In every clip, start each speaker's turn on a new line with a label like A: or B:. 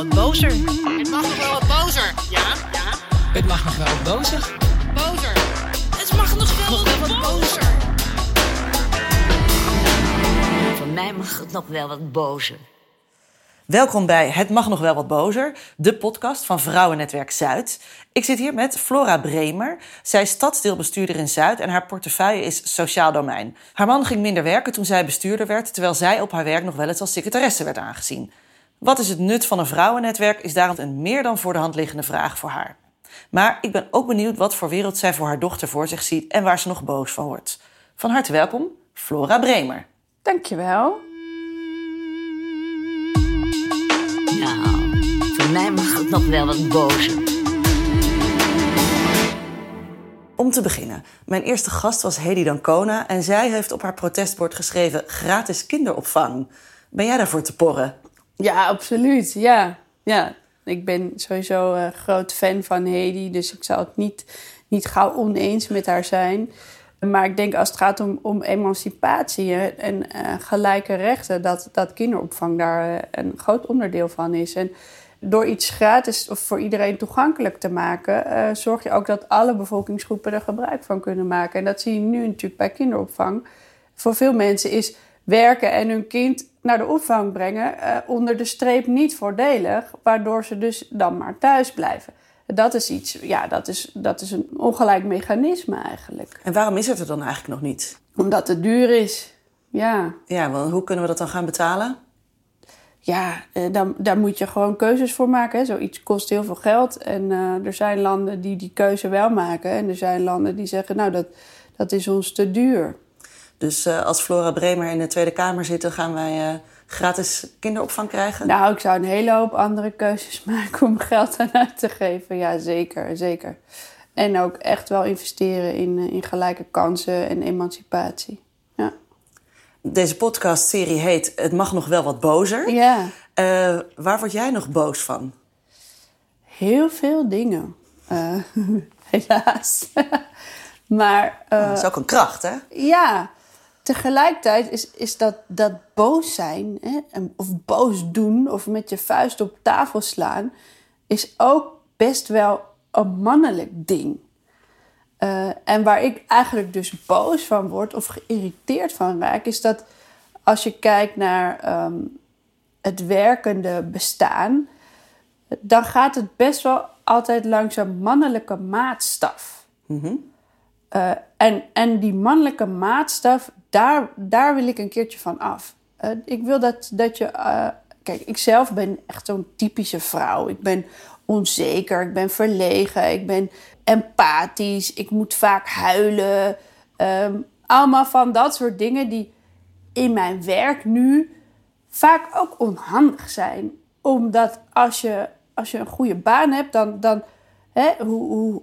A: wat bozer.
B: Het mag nog wel wat bozer. Ja, ja.
A: Het mag nog wel wat bozer.
B: Bozer.
A: Het mag nog wel wat bozer.
C: Voor mij mag het nog wel wat bozer.
D: Welkom bij Het Mag Nog Wel Wat Bozer, de podcast van Vrouwennetwerk Zuid. Ik zit hier met Flora Bremer. Zij is stadsdeelbestuurder in Zuid en haar portefeuille is sociaal domein. Haar man ging minder werken toen zij bestuurder werd, terwijl zij op haar werk nog wel eens als secretaresse werd aangezien. Wat is het nut van een vrouwennetwerk is daarom een meer dan voor de hand liggende vraag voor haar. Maar ik ben ook benieuwd wat voor wereld zij voor haar dochter voor zich ziet en waar ze nog boos van wordt. Van harte welkom, Flora Bremer.
E: Dankjewel.
C: Nou, voor mij mag het nog wel wat bozer.
D: Om te beginnen, mijn eerste gast was Hedy Dancona en zij heeft op haar protestbord geschreven gratis kinderopvang. Ben jij daarvoor te porren?
E: Ja, absoluut. Ja, ja. Ik ben sowieso een groot fan van Hedy, dus ik zal het niet, niet gauw oneens met haar zijn. Maar ik denk als het gaat om, om emancipatie en eh, gelijke rechten, dat, dat kinderopvang daar eh, een groot onderdeel van is. En door iets gratis of voor iedereen toegankelijk te maken, eh, zorg je ook dat alle bevolkingsgroepen er gebruik van kunnen maken. En dat zie je nu natuurlijk bij kinderopvang. Voor veel mensen is werken en hun kind naar de opvang brengen eh, onder de streep niet voordelig, waardoor ze dus dan maar thuis blijven. Dat is iets, ja, dat is, dat is een ongelijk mechanisme eigenlijk.
D: En waarom is het er dan eigenlijk nog niet?
E: Omdat het duur is. Ja,
D: Ja, want hoe kunnen we dat dan gaan betalen?
E: ja eh, dan, daar moet je gewoon keuzes voor maken. Hè. Zoiets kost heel veel geld. En eh, er zijn landen die die keuze wel maken. En er zijn landen die zeggen, nou, dat, dat is ons te duur.
D: Dus eh, als Flora Bremer in de Tweede Kamer zit, dan gaan wij eh, gratis kinderopvang krijgen.
E: Nou, ik zou een hele hoop andere keuzes maken om geld aan uit te geven. Ja, zeker, zeker. En ook echt wel investeren in, eh, in gelijke kansen en emancipatie. Ja.
D: Deze podcastserie heet Het mag nog wel wat bozer.
E: ja,
D: waar word jij nog boos van?
E: heel veel dingen. Helaas. maar
D: dat is ook een kracht, hè?
E: ja, tegelijkertijd is, is dat, dat boos zijn, hè, of boos doen, of met je vuist op tafel slaan, is ook best wel een mannelijk ding. Eh, en waar ik eigenlijk dus boos van word of geïrriteerd van raak, is dat als je kijkt naar ehm, het werkende bestaan, dan gaat het best wel altijd langs een mannelijke maatstaf. Eh, en, en die mannelijke maatstaf, daar, daar wil ik een keertje van af. Eh, ik wil dat, dat je. eh, kijk, ik zelf ben echt zo'n typische vrouw. Ik ben onzeker, ik ben verlegen, ik ben empathisch, ik moet vaak huilen. Ehm, allemaal van dat soort dingen die in mijn werk nu vaak ook onhandig zijn. Omdat als je, als je een goede baan hebt, dan, dan hè, hoe, hoe,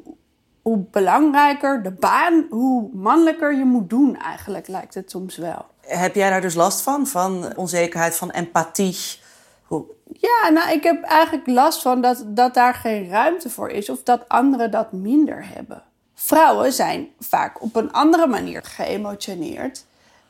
E: hoe belangrijker de baan, hoe mannelijker je moet doen eigenlijk, lijkt het soms wel.
D: Heb jij daar dus last van? Van onzekerheid, van empathie? Hoe...
E: Ja, nou, ik heb eigenlijk last van dat, dat daar geen ruimte voor is of dat anderen dat minder hebben. Vrouwen zijn vaak op een andere manier geëmotioneerd.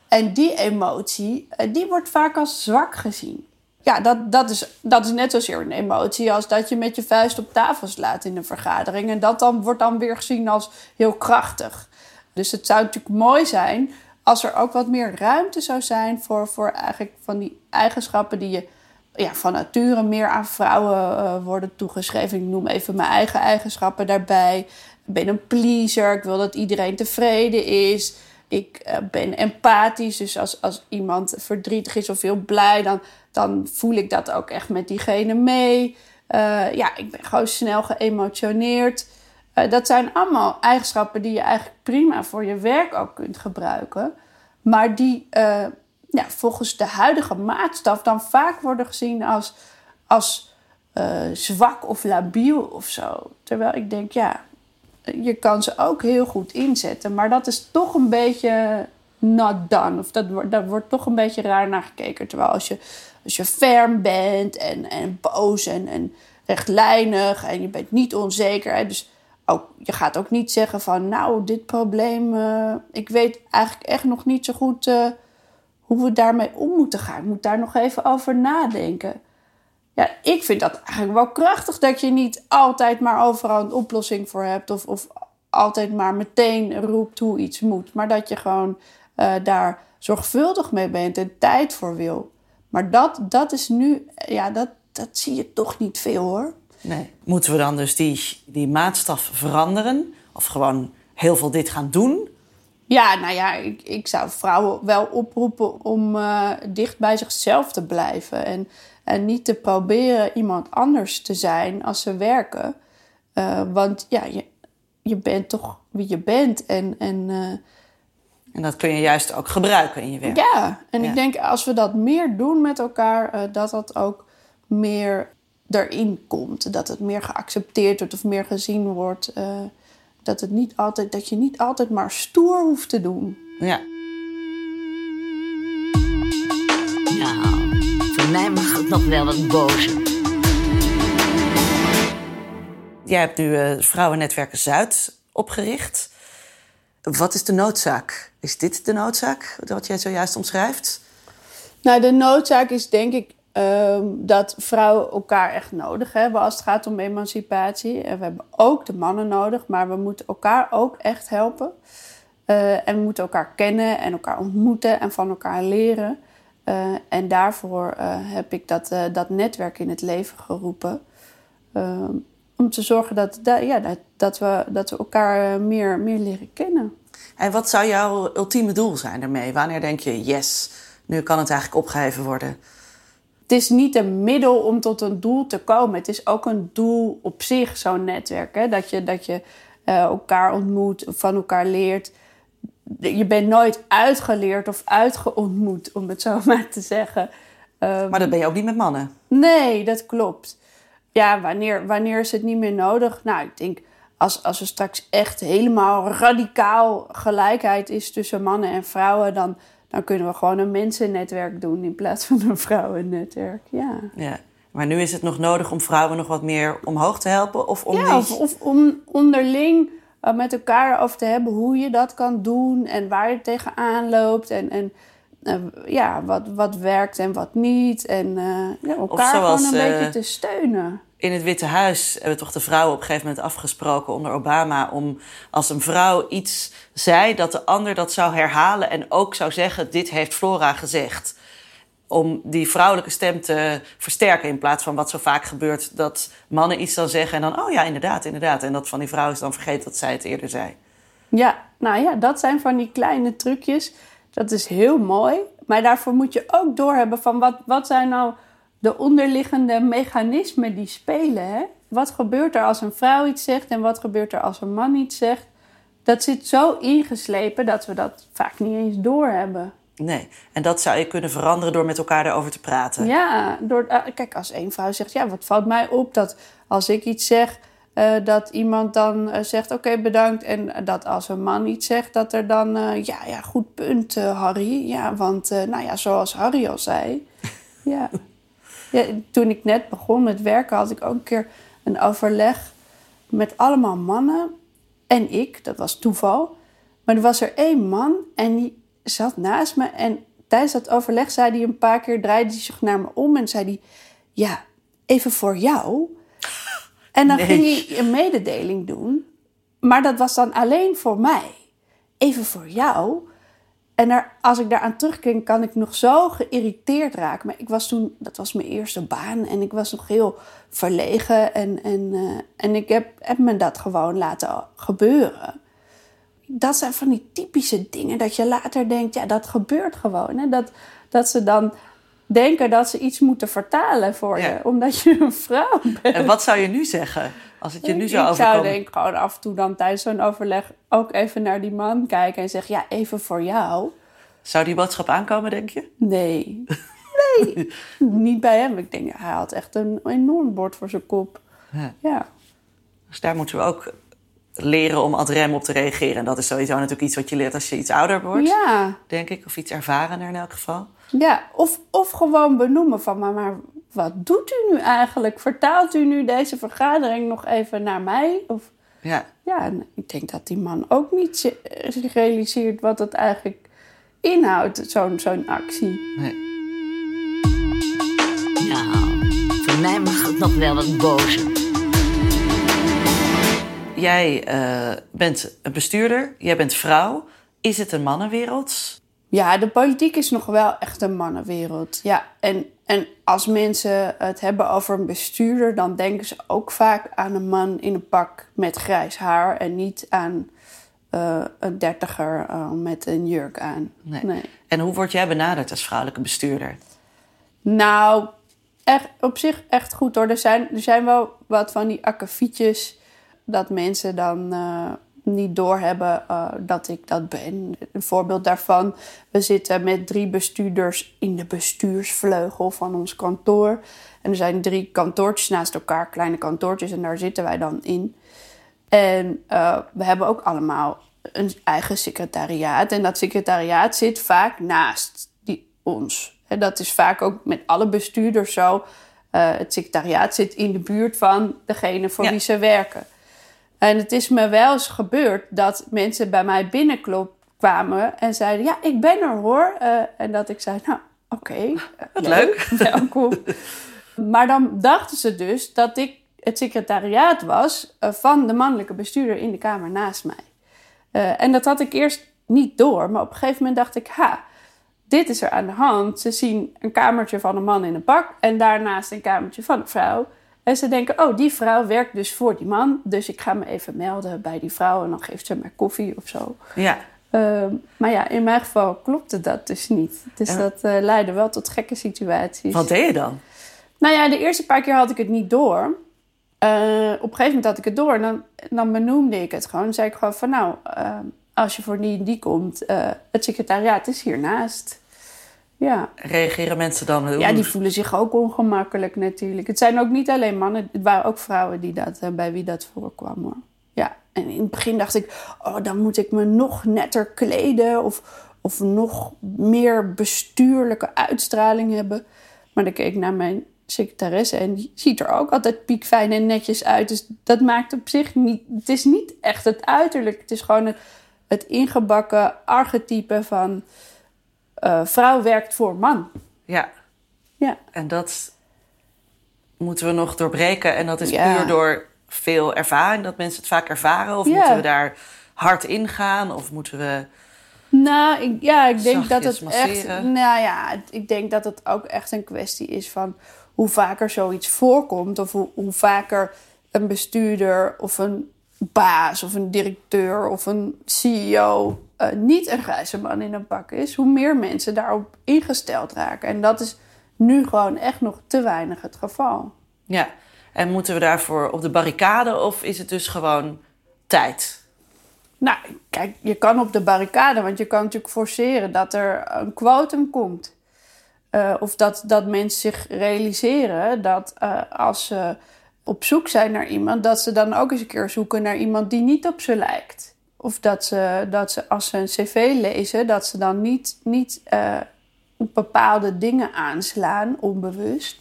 E: En die emotie, eh, die wordt vaak als zwak gezien. Ja, dat, dat, is, dat is net zozeer een emotie als dat je met je vuist op tafel slaat in een vergadering. En dat dan, wordt dan weer gezien als heel krachtig. Dus het zou natuurlijk mooi zijn als er ook wat meer ruimte zou zijn voor, voor eigenlijk van die eigenschappen die je ja, van nature meer aan vrouwen eh, worden toegeschreven. Ik noem even mijn eigen eigenschappen daarbij. Ik ben een pleaser. Ik wil dat iedereen tevreden is. Ik eh, ben empathisch. Dus als, als iemand verdrietig is of heel blij, dan, dan voel ik dat ook echt met diegene mee. Eh, ja, ik ben gewoon snel geëmotioneerd. Eh, dat zijn allemaal eigenschappen die je eigenlijk prima voor je werk ook kunt gebruiken. Maar die ja, volgens de huidige maatstaf dan vaak worden gezien als, als zwak of labiel of zo. Terwijl ik denk, ja, je kan ze ook heel goed inzetten. Maar dat is toch een beetje not done. Of dat daar wordt toch een beetje raar naar gekeken. Terwijl als je, als je ferm bent en, en boos en, en rechtlijnig en je bent niet onzeker. Hè, dus ook, je gaat ook niet zeggen van, nou, dit probleem, eh, ik weet eigenlijk echt nog niet zo goed eh, hoe we daarmee om moeten gaan. Ik moet daar nog even over nadenken. Ja, ik vind dat eigenlijk wel krachtig dat je niet altijd maar overal een oplossing voor hebt. Of, of altijd maar meteen roept hoe iets moet. Maar dat je gewoon eh, daar zorgvuldig mee bent en tijd voor wil. Maar dat, dat is nu, ja, dat, dat zie je toch niet veel hoor.
D: Nee. Moeten we dan dus die, die maatstaf veranderen? Of gewoon heel veel dit gaan doen?
E: Ja, nou ja, ik, ik zou vrouwen wel oproepen om eh, dicht bij zichzelf te blijven. En, en niet te proberen iemand anders te zijn als ze werken. Eh, want ja, je, je bent toch wie je bent. En, en, eh,
D: En dat kun je juist ook gebruiken in je werk.
E: ja, en
D: Ja.
E: ik denk als we dat meer doen met elkaar, eh, dat dat ook meer erin komt. Dat het meer geaccepteerd wordt of meer gezien wordt. dat, het niet altijd, dat je niet altijd maar stoer hoeft te doen.
D: Ja.
C: Het nog wel wat bozer.
D: Jij hebt nu eh, Vrouwennetwerken Zuid opgericht. Wat is de noodzaak? Is dit de noodzaak, wat jij zojuist omschrijft?
E: Nou, de noodzaak is denk ik ehm, dat vrouwen elkaar echt nodig hebben als het gaat om emancipatie. En we hebben ook de mannen nodig, maar we moeten elkaar ook echt helpen. Eh, en we moeten elkaar kennen en elkaar ontmoeten en van elkaar leren. Eh, en daarvoor eh, heb ik dat, eh, dat netwerk in het leven geroepen. Om te zorgen dat, da- ja, dat, dat, we, dat we elkaar meer, meer leren kennen.
D: En wat zou jouw ultieme doel zijn daarmee? Wanneer denk je, yes, nu kan het eigenlijk opgeheven worden?
E: het is niet een middel om tot een doel te komen. Het is ook een doel op zich, zo'n netwerk. Hè? Dat je, dat je elkaar ontmoet, van elkaar leert. Je bent nooit uitgeleerd of uitgeontmoet, om het zo maar te zeggen. Ehm,
D: Maar dat ben je ook niet met mannen.
E: Nee, dat klopt. Ja, wanneer, wanneer is het niet meer nodig? Nou, ik denk als, als er straks echt helemaal radicaal gelijkheid is tussen mannen en vrouwen, dan, dan kunnen we gewoon een mensennetwerk doen in plaats van een vrouwennetwerk. Ja.
D: Ja. Maar nu is het nog nodig om vrouwen nog wat meer omhoog te helpen? Of om
E: Ja,
D: die...
E: of, of om onderling met elkaar over te hebben hoe je dat kan doen en waar je tegenaan loopt. En, en eh, ja, wat, wat werkt en wat niet. En eh, ja, elkaar
D: zoals,
E: gewoon een
D: eh,
E: beetje te steunen.
D: In het Witte Huis hebben toch de vrouwen op een gegeven moment afgesproken onder Obama om als een vrouw iets zei, dat de ander dat zou herhalen en ook zou zeggen: Dit heeft Flora gezegd. Om die vrouwelijke stem te versterken in plaats van wat zo vaak gebeurt, dat mannen iets dan zeggen en dan: Oh ja, inderdaad, inderdaad. En dat van die vrouw is dan vergeten dat zij het eerder zei.
E: Ja, nou ja, dat zijn van die kleine trucjes. Dat is heel mooi. Maar daarvoor moet je ook doorhebben van wat, wat zijn nou de onderliggende mechanismen die spelen. Hè? Wat gebeurt er als een vrouw iets zegt en wat gebeurt er als een man iets zegt? Dat zit zo ingeslepen dat we dat vaak niet eens doorhebben.
D: Nee. En dat zou je kunnen veranderen door met elkaar daarover te praten.
E: Ja, door, eh, kijk, als één vrouw zegt, ja, wat valt mij op dat als ik iets zeg, eh, dat iemand dan eh, zegt, oké, bedankt. En dat als een man iets zegt, dat er dan, ja, ja, goed punt, Harry. Ja, want, nou ja, zoals Harry al zei. ja. ja. Toen ik net begon met werken, had ik ook een keer een overleg met allemaal mannen. En ik, dat was toeval. Maar er was er één man en die zat naast me. En tijdens dat overleg zei hij een paar keer, draaide hij zich naar me om en zei hij: Ja, even voor jou. En dan
D: Nee.
E: ging hij een mededeling doen. Maar dat was dan alleen voor mij. Even voor jou. En daar, als ik daaraan terugkijk, kan ik nog zo geïrriteerd raken. Maar ik was toen, dat was mijn eerste baan. En ik was nog heel verlegen. En, en, eh, en ik heb, heb me dat gewoon laten gebeuren. Dat zijn van die typische dingen dat je later denkt, ja, dat gebeurt gewoon. Hè? Dat, dat ze dan denken dat ze iets moeten vertalen voor
D: Ja.
E: je, omdat je een vrouw bent.
D: En wat zou je nu zeggen als het je nu
E: ik
D: zou
E: zou
D: overkomen?
E: denk ik gewoon af en toe dan tijdens zo'n overleg ook even naar die man kijken en zeggen, ja, even voor jou.
D: Zou die boodschap aankomen, denk je?
E: Nee, nee, niet bij hem. Ik denk, hij had echt een enorm bord voor zijn kop.
D: Ja.
E: Ja,
D: Dus daar moeten we ook leren om ad rem op te reageren. En dat is sowieso natuurlijk iets wat je leert als je iets ouder wordt,
E: ja.
D: denk ik. Of iets ervarener in elk geval.
E: Ja, of, of gewoon benoemen van, maar, maar wat doet u nu eigenlijk? Vertaalt u nu deze vergadering nog even naar mij? Of,
D: Ja.
E: ja, en ik denk dat die man ook niet zi- zich realiseert wat het eigenlijk inhoudt, zo'n zo'n actie.
D: Nee.
C: Nou, voor mij het nog wel wat bozer.
D: Jij eh, bent een bestuurder, jij bent vrouw. Is het een mannenwereld?
E: Ja, de politiek is nog wel echt een mannenwereld. Ja, en, en als mensen het hebben over een bestuurder, dan denken ze ook vaak aan een man in een pak met grijs haar en niet aan eh, een dertiger eh, met een jurk aan.
D: Nee. En hoe word jij benaderd als vrouwelijke bestuurder?
E: Nou, echt, op zich echt goed hoor. Er zijn, er zijn wel wat van die akkefietjes dat mensen dan eh, niet doorhebben uh, dat ik dat ben. Een voorbeeld daarvan, we zitten met drie bestuurders in de bestuursvleugel van ons kantoor. En er zijn drie kantoortjes naast elkaar, kleine kantoortjes, en daar zitten wij dan in. En uh, we hebben ook allemaal een eigen secretariaat. En dat secretariaat zit vaak naast die, ons. En dat is vaak ook met alle bestuurders zo. Uh, het secretariaat zit in de buurt van degene voor
D: Ja.
E: wie ze werken. En het is me wel eens gebeurd dat mensen bij mij binnenkwamen en zeiden: Ja, ik ben er hoor. Eh, en dat ik zei: Nou, oké. eh,
D: Wat leuk.
E: Welkom. maar dan dachten ze dus dat ik het secretariaat was eh, van de mannelijke bestuurder in de kamer naast mij. Eh, en dat had ik eerst niet door, maar op een gegeven moment dacht ik: Ha, dit is er aan de hand. Ze zien een kamertje van een man in een pak en daarnaast een kamertje van een vrouw. En ze denken, oh, die vrouw werkt dus voor die man. Dus ik ga me even melden bij die vrouw en dan geeft ze mij koffie of zo.
D: Ja,
E: Ehm, maar ja, in mijn geval klopte dat dus niet. Dus
D: En-
E: dat eh, leidde wel tot gekke situaties.
D: wat deed je dan?
E: Nou ja, de eerste paar keer had ik het niet door. Eh, op een gegeven moment had ik het door en dan, dan benoemde ik het gewoon. Dan zei ik gewoon van nou, eh, als je voor die en die komt, eh, het secretariaat is hiernaast. Ja.
D: Reageren mensen dan?
E: ja, die voelen zich ook ongemakkelijk natuurlijk. Het zijn ook niet alleen mannen, het waren ook vrouwen die dat, eh, bij wie dat voorkwam hoor. Ja, en in het begin dacht ik, oh, dan moet ik me nog netter kleden of, of nog meer bestuurlijke uitstraling hebben. Maar dan keek ik naar mijn secretaresse en die ziet er ook altijd piekfijn en netjes uit. Dus dat maakt op zich niet, het is niet echt het uiterlijk. Het is gewoon het, het ingebakken archetype van eh, vrouw werkt voor man.
D: Ja,
E: Ja.
D: en dat moeten we nog doorbreken. En dat is
E: Ja.
D: puur door veel ervaring, dat mensen het vaak ervaren. Of
E: Ja.
D: moeten we daar hard in gaan? Of moeten we...
E: Nou, ik, ja, ik denk dat het echt. Nou ja, ik denk dat het ook echt een kwestie is van hoe vaker zoiets voorkomt, of hoe, hoe vaker een bestuurder of een baas of een directeur of een CEO eh, niet een grijze man in een pak is, hoe meer mensen daarop ingesteld raken. En dat is nu gewoon echt nog te weinig het geval.
D: Ja, en moeten we daarvoor op de barricade? Of is het dus gewoon tijd?
E: Nou, kijk, je kan op de barricade, want je kan natuurlijk forceren dat er een quotum komt. Eh, of dat, dat mensen zich realiseren dat eh, als ze op zoek zijn naar iemand, dat ze dan ook eens een keer zoeken naar iemand die niet op ze lijkt. Of dat ze, dat ze als ze een cv lezen, dat ze dan niet, niet eh, op bepaalde dingen aanslaan, onbewust.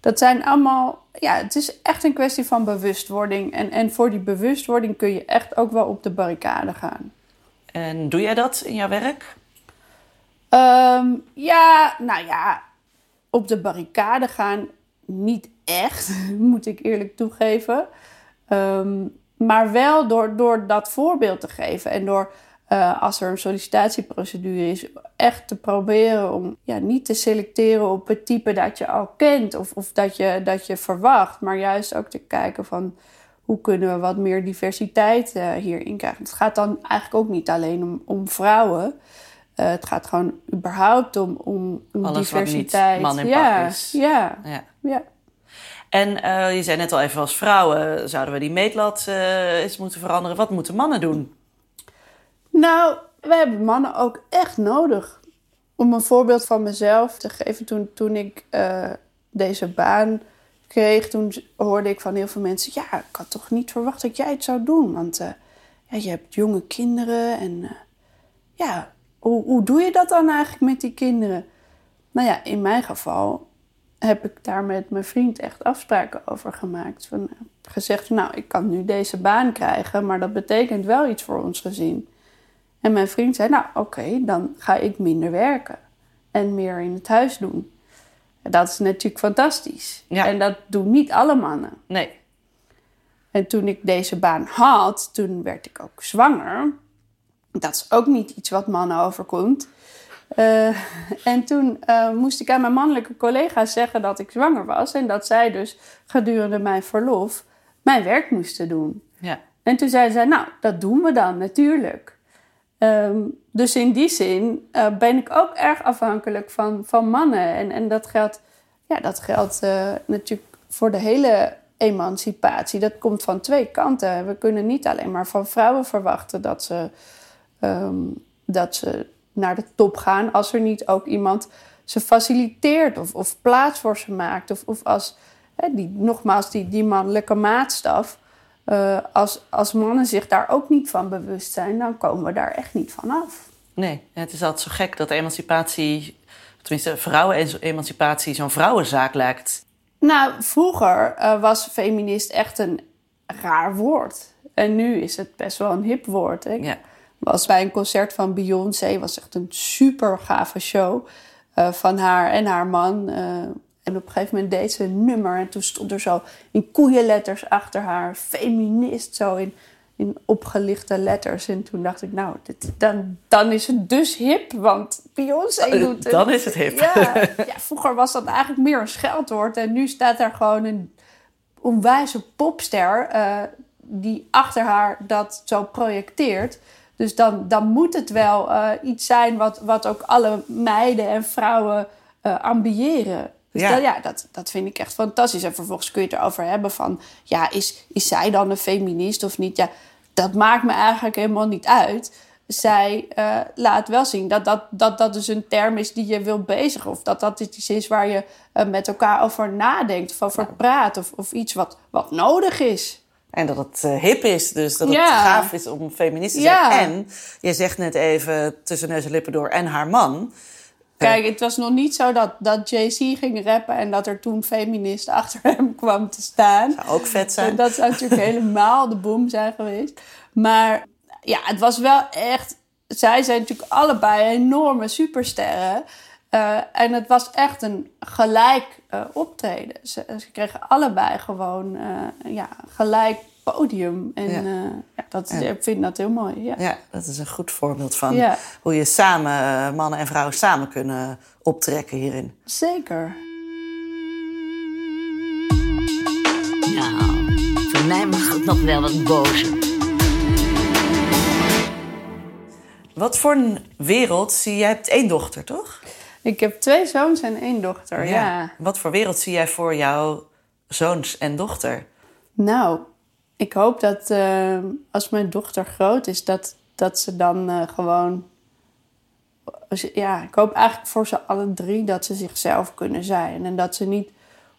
E: Dat zijn allemaal, ja, het is echt een kwestie van bewustwording. En, en voor die bewustwording kun je echt ook wel op de barricade gaan.
D: En doe jij dat in jouw werk?
E: Ehm, ja, nou ja, op de barricade gaan niet echt, moet ik eerlijk toegeven. Ehm, maar wel door, door dat voorbeeld te geven en door eh, als er een sollicitatieprocedure is, echt te proberen om ja, niet te selecteren op het type dat je al kent of, of dat, je, dat je verwacht, maar juist ook te kijken van hoe kunnen we wat meer diversiteit eh, hierin krijgen. Het gaat dan eigenlijk ook niet alleen om, om vrouwen. Eh, het gaat gewoon überhaupt om, om, om
D: Alles wat niet
E: diversiteit.
D: man in
E: ja. Ja,
D: Ja.
E: ja.
D: En eh, je zei net al even als vrouwen, zouden we die meetlat eh, eens moeten veranderen? Wat moeten mannen doen?
E: Nou, we hebben mannen ook echt nodig. Om een voorbeeld van mezelf te geven, toen, toen ik eh, deze baan kreeg, toen hoorde ik van heel veel mensen: Ja, ik had toch niet verwacht dat jij het zou doen. Want je hebt jonge kinderen en ja, hoe, hoe doe je dat dan eigenlijk met die kinderen? Nou ja, in mijn geval heb ik daar met mijn vriend echt afspraken over gemaakt. Van, heb gezegd, nou, ik kan nu deze baan krijgen, maar dat betekent wel iets voor ons gezin. En mijn vriend zei, nou oké, dan ga ik minder werken en meer in het huis doen. Dat is natuurlijk fantastisch.
D: Ja.
E: En dat doen niet alle mannen.
D: Nee.
E: En toen ik deze baan had, toen werd ik ook zwanger. Dat is ook niet iets wat mannen overkomt. Eh, en toen eh, moest ik aan mijn mannelijke collega's zeggen dat ik zwanger was. En dat zij dus gedurende mijn verlof mijn werk moesten doen.
D: Ja.
E: En toen zeiden zij, nou, dat doen we dan natuurlijk. Ehm, dus in die zin eh, ben ik ook erg afhankelijk van, van mannen. En, en dat geldt, ja, dat geldt natuurlijk voor de hele emancipatie. Dat komt van twee kanten. We kunnen niet alleen maar van vrouwen verwachten dat ze, ehm, dat ze naar de top gaan... als er niet ook iemand ze faciliteert of, of plaats voor ze maakt. Of, of als, hè, die, nogmaals, die, die mannelijke maatstaf... Eh, als, als mannen zich daar ook niet van bewust zijn, dan komen we daar echt niet van af.
D: Nee, het is altijd zo gek dat emancipatie, tenminste vrouwenemancipatie, zo'n vrouwenzaak lijkt.
E: Nou, vroeger eh, was feminist echt een raar woord. En nu is het best wel een hip woord. Ik
D: Ja.
E: Was bij een concert van Beyoncé, was echt een super gave show eh, van haar en haar man. eh, en op een gegeven moment deed ze een nummer en toen stond er zo in koeienletters achter haar feminist, zo in, in opgelichte letters. En toen dacht ik, nou, dit, dan, dan is het dus hip, want Beyoncé
D: Eh,
E: doet het.
D: dan is het hip.
E: Ja, ja, vroeger was dat eigenlijk meer een scheldwoord en nu staat er gewoon een onwijze popster eh, die achter haar dat zo projecteert. Dus dan, dan moet het wel eh, iets zijn wat, wat ook alle meiden en vrouwen eh ambiëren. Dus
D: Ja.
E: dat, ja dat, dat vind ik echt fantastisch. En vervolgens kun je het erover hebben van... ja, is, is zij dan een feminist of niet? Ja, dat maakt me eigenlijk helemaal niet uit. Zij eh, laat wel zien dat dat, dat dat dus een term is die je wil bezigen. Of dat dat iets is waar je met elkaar over nadenkt of over praat. Of, of iets wat, wat nodig is.
D: En dat het eh, hip is, dus dat het
E: Ja.
D: gaaf is om feminist te
E: Ja.
D: zijn. En je zegt net even tussen neus en lippen door en haar man.
E: Kijk, het was nog niet zo dat, dat Jay-Z ging rappen... en dat er toen feminist achter hem kwam te staan.
D: Zou ook vet zijn.
E: Dat zou natuurlijk helemaal de boom zijn geweest. Maar ja, het was wel echt... Zij zijn natuurlijk allebei enorme supersterren. Eh, en het was echt een gelijk eh, optreden. Ze, ze kregen allebei gewoon eh, ja, gelijk podium. En
D: Ja.
E: dat, ik vind dat heel mooi. Ja.
D: Ja, dat is een goed voorbeeld van
E: Ja.
D: hoe je samen, mannen en vrouwen samen kunnen optrekken hierin.
E: Zeker.
C: Nou, voor mij mag het nog wel wat bozer.
D: Wat voor een wereld zie jij? Je hebt één dochter, toch?
E: Ik heb twee zoons en één dochter, ja.
D: Wat voor wereld zie jij voor jouw zoons en dochter?
E: Nou, ik hoop dat eh, als mijn dochter groot is, dat, dat ze dan eh, gewoon. Ja, ik hoop eigenlijk voor ze alle drie dat ze zichzelf kunnen zijn. En dat ze niet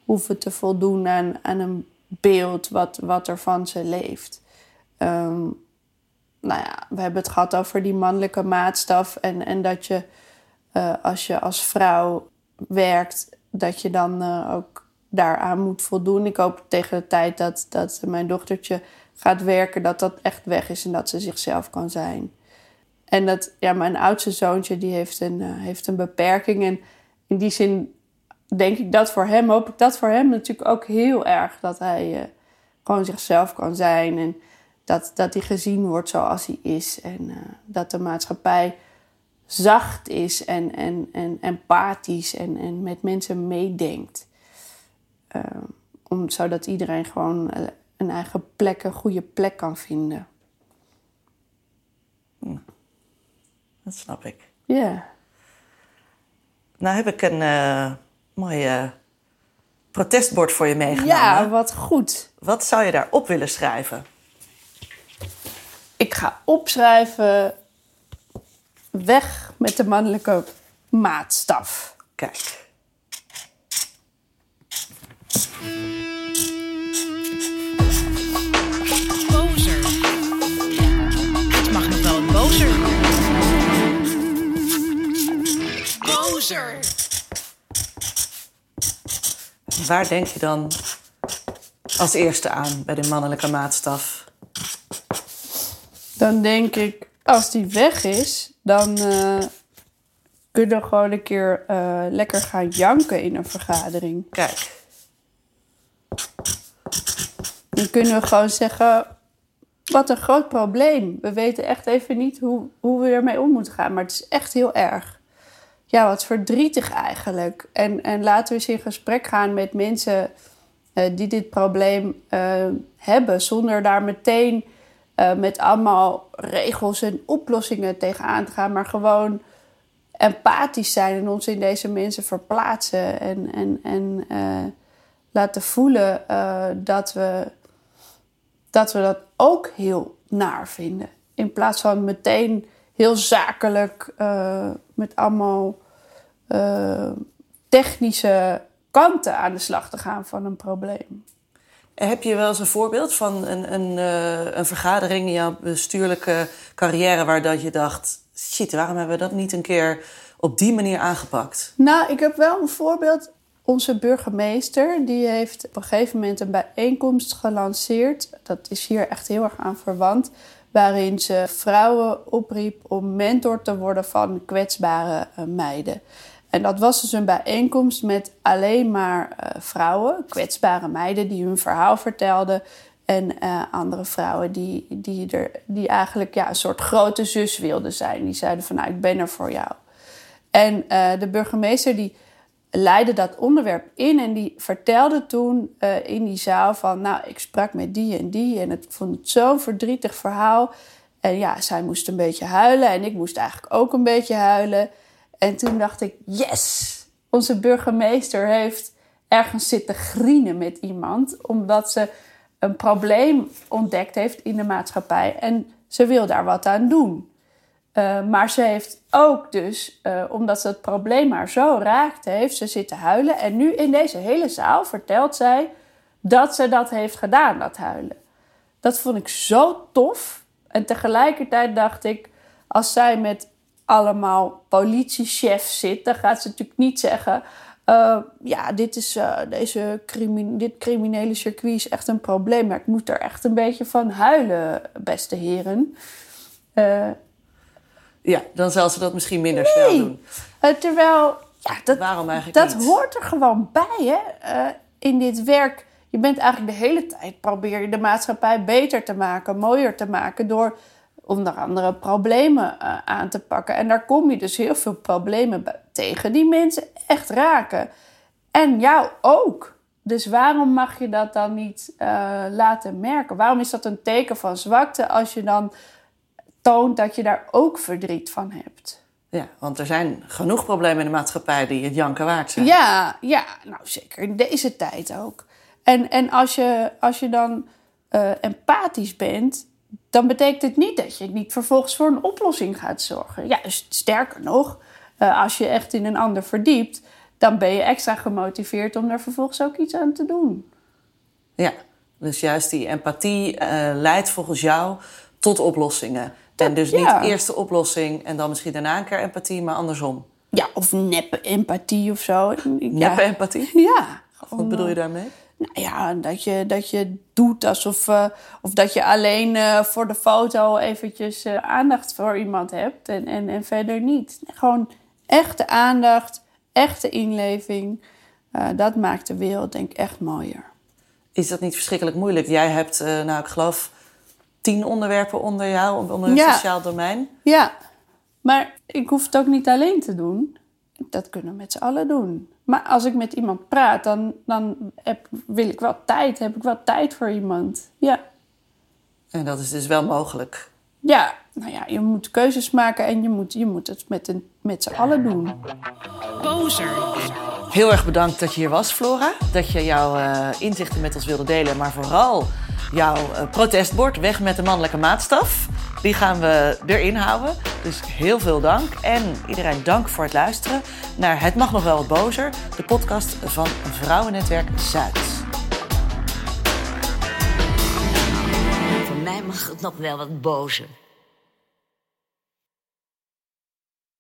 E: hoeven te voldoen aan, aan een beeld wat, wat er van ze leeft. Ehm, nou ja, we hebben het gehad over die mannelijke maatstaf. En, en dat je eh, als je als vrouw werkt, dat je dan eh, ook daaraan moet voldoen. Ik hoop tegen de tijd dat, dat mijn dochtertje gaat werken, dat dat echt weg is en dat ze zichzelf kan zijn. En dat, ja, mijn oudste zoontje, die heeft een, eh, heeft een beperking. En in die zin denk ik dat voor hem, hoop ik dat voor hem natuurlijk ook heel erg. Dat hij gewoon zichzelf kan zijn en dat, dat hij gezien wordt zoals hij is. En dat de maatschappij zacht is en, en, en empathisch en, en met mensen meedenkt. Eh, om, zodat iedereen gewoon eh, een eigen plek, een goede plek kan vinden.
D: Dat snap ik.
E: Ja.
D: Nou heb ik een eh mooi eh, protestbord voor je meegenomen.
E: ja, wat goed.
D: Wat zou je daarop willen schrijven?
E: Ik ga opschrijven weg met de mannelijke maatstaf.
D: Kijk.
A: Bozer. Het mag nog wel een bozer. Bozer.
D: Waar denk je dan als eerste aan bij de mannelijke maatstaf?
E: Dan denk ik, als die weg is, dan eh, kunnen gewoon een keer eh, lekker gaan janken in een vergadering.
D: Kijk,
E: Dan kunnen we gewoon zeggen, wat een groot probleem. We weten echt even niet hoe, hoe we ermee om moeten gaan. Maar het is echt heel erg. Ja, wat verdrietig eigenlijk. En, en laten we eens in gesprek gaan met mensen eh, die dit probleem hebben. Zonder daar meteen eh, met allemaal regels en oplossingen tegenaan te gaan. Maar gewoon empathisch zijn en ons in deze mensen verplaatsen. En, en, en eh, laten voelen eh, dat, we, dat we dat ook heel naar vinden. In plaats van meteen heel zakelijk met allemaal technische kanten aan de slag te gaan van een probleem.
D: Heb je wel eens een voorbeeld van een, een, eh, een vergadering in jouw bestuurlijke carrière waar dat je dacht: shit, waarom hebben we dat niet een keer op die manier aangepakt?
E: Nou, ik heb wel een voorbeeld. Onze burgemeester die heeft op een gegeven moment een bijeenkomst gelanceerd. Dat is hier echt heel erg aan verwant. Waarin ze vrouwen opriep om mentor te worden van kwetsbare eh, meiden. En dat was dus een bijeenkomst met alleen maar eh, vrouwen, kwetsbare meiden, die hun verhaal vertelden. En eh, andere vrouwen die, die, er, die eigenlijk ja, een soort grote zus wilden zijn. Die zeiden van nou, ik ben er voor jou. En eh, de burgemeester die leidde dat onderwerp in en die vertelde toen in die zaal van... nou, ik sprak met die en die en het, vond het zo'n verdrietig verhaal. En ja, zij moest een beetje huilen en ik moest eigenlijk ook een beetje huilen. En toen dacht ik, yes, onze burgemeester heeft ergens zitten grienen met iemand... omdat ze een probleem ontdekt heeft in de maatschappij en ze wil daar wat aan doen. Uh, maar ze heeft ook dus, uh, omdat ze het probleem haar zo raakte, heeft ze zitten huilen. En nu in deze hele zaal vertelt zij dat ze dat heeft gedaan, dat huilen. Dat vond ik zo tof. En tegelijkertijd dacht ik, als zij met allemaal politiechefs zit, dan gaat ze natuurlijk niet zeggen... Uh, ja, dit, is, deze crimi dit criminele circuit is echt een probleem. Maar ik moet er echt een beetje van huilen, beste heren.
D: Ja, dan zal ze dat misschien minder snel doen.
E: Terwijl, ja, dat,
D: Waarom eigenlijk
E: dat
D: niet?
E: hoort er gewoon bij, hè? In dit werk. Je bent eigenlijk de hele tijd probeer je de maatschappij beter te maken, mooier te maken door onder andere problemen uh, aan te pakken. En daar kom je dus heel veel problemen tegen die mensen echt raken. En jou ook. Dus waarom mag je dat dan niet laten merken? Waarom is dat een teken van zwakte als je dan toont dat je daar ook verdriet van hebt.
D: Ja, want er zijn genoeg problemen in de maatschappij die het janken waard zijn.
E: Ja, ja nou zeker in deze tijd ook. En, en als, je, als je dan uh, empathisch bent, dan betekent het niet dat je niet vervolgens voor een oplossing gaat zorgen. Ja, dus sterker nog, uh, als je echt in een ander verdiept, dan ben je extra gemotiveerd om daar vervolgens ook iets aan te doen.
D: Ja, dus juist die empathie uh, leidt volgens jou tot oplossingen. En dus niet
E: ja.
D: eerst de oplossing en dan misschien daarna een keer empathie, maar andersom.
E: Ja, of neppe empathie of zo.
D: Neppe empathie?
E: Ja.
D: Wat bedoel je daarmee?
E: Nou ja, dat je, dat je doet alsof... Uh, of dat je alleen uh, voor de foto eventjes uh, aandacht voor iemand hebt en, en, en verder niet. Gewoon echte aandacht, echte inleving. dat maakt de wereld denk ik echt mooier.
D: Is dat niet verschrikkelijk moeilijk? Jij hebt, nou ik geloof tien onderwerpen onder jou, onder het
E: Ja.
D: sociaal domein.
E: Ja, maar ik hoef het ook niet alleen te doen. Dat kunnen we met z'n allen doen. Maar als ik met iemand praat, dan, dan heb, wil ik wel tijd. Heb ik wel tijd voor iemand. Ja.
D: En dat is dus wel mogelijk.
E: Ja, nou ja, je moet keuzes maken en je moet, je moet het met, een, met z'n allen doen.
A: Bozer.
D: Heel erg bedankt dat je hier was, Flora. Dat je jouw uh, inzichten met ons wilde delen. Maar vooral jouw uh, protestbord weg met de mannelijke maatstaf. Die gaan we erin houden. Dus heel veel dank. En iedereen dank voor het luisteren naar Het Mag Nog Wel Wat Bozer. De podcast van Vrouwennetwerk Zuid.
C: Voor mij mag het nog wel wat bozer.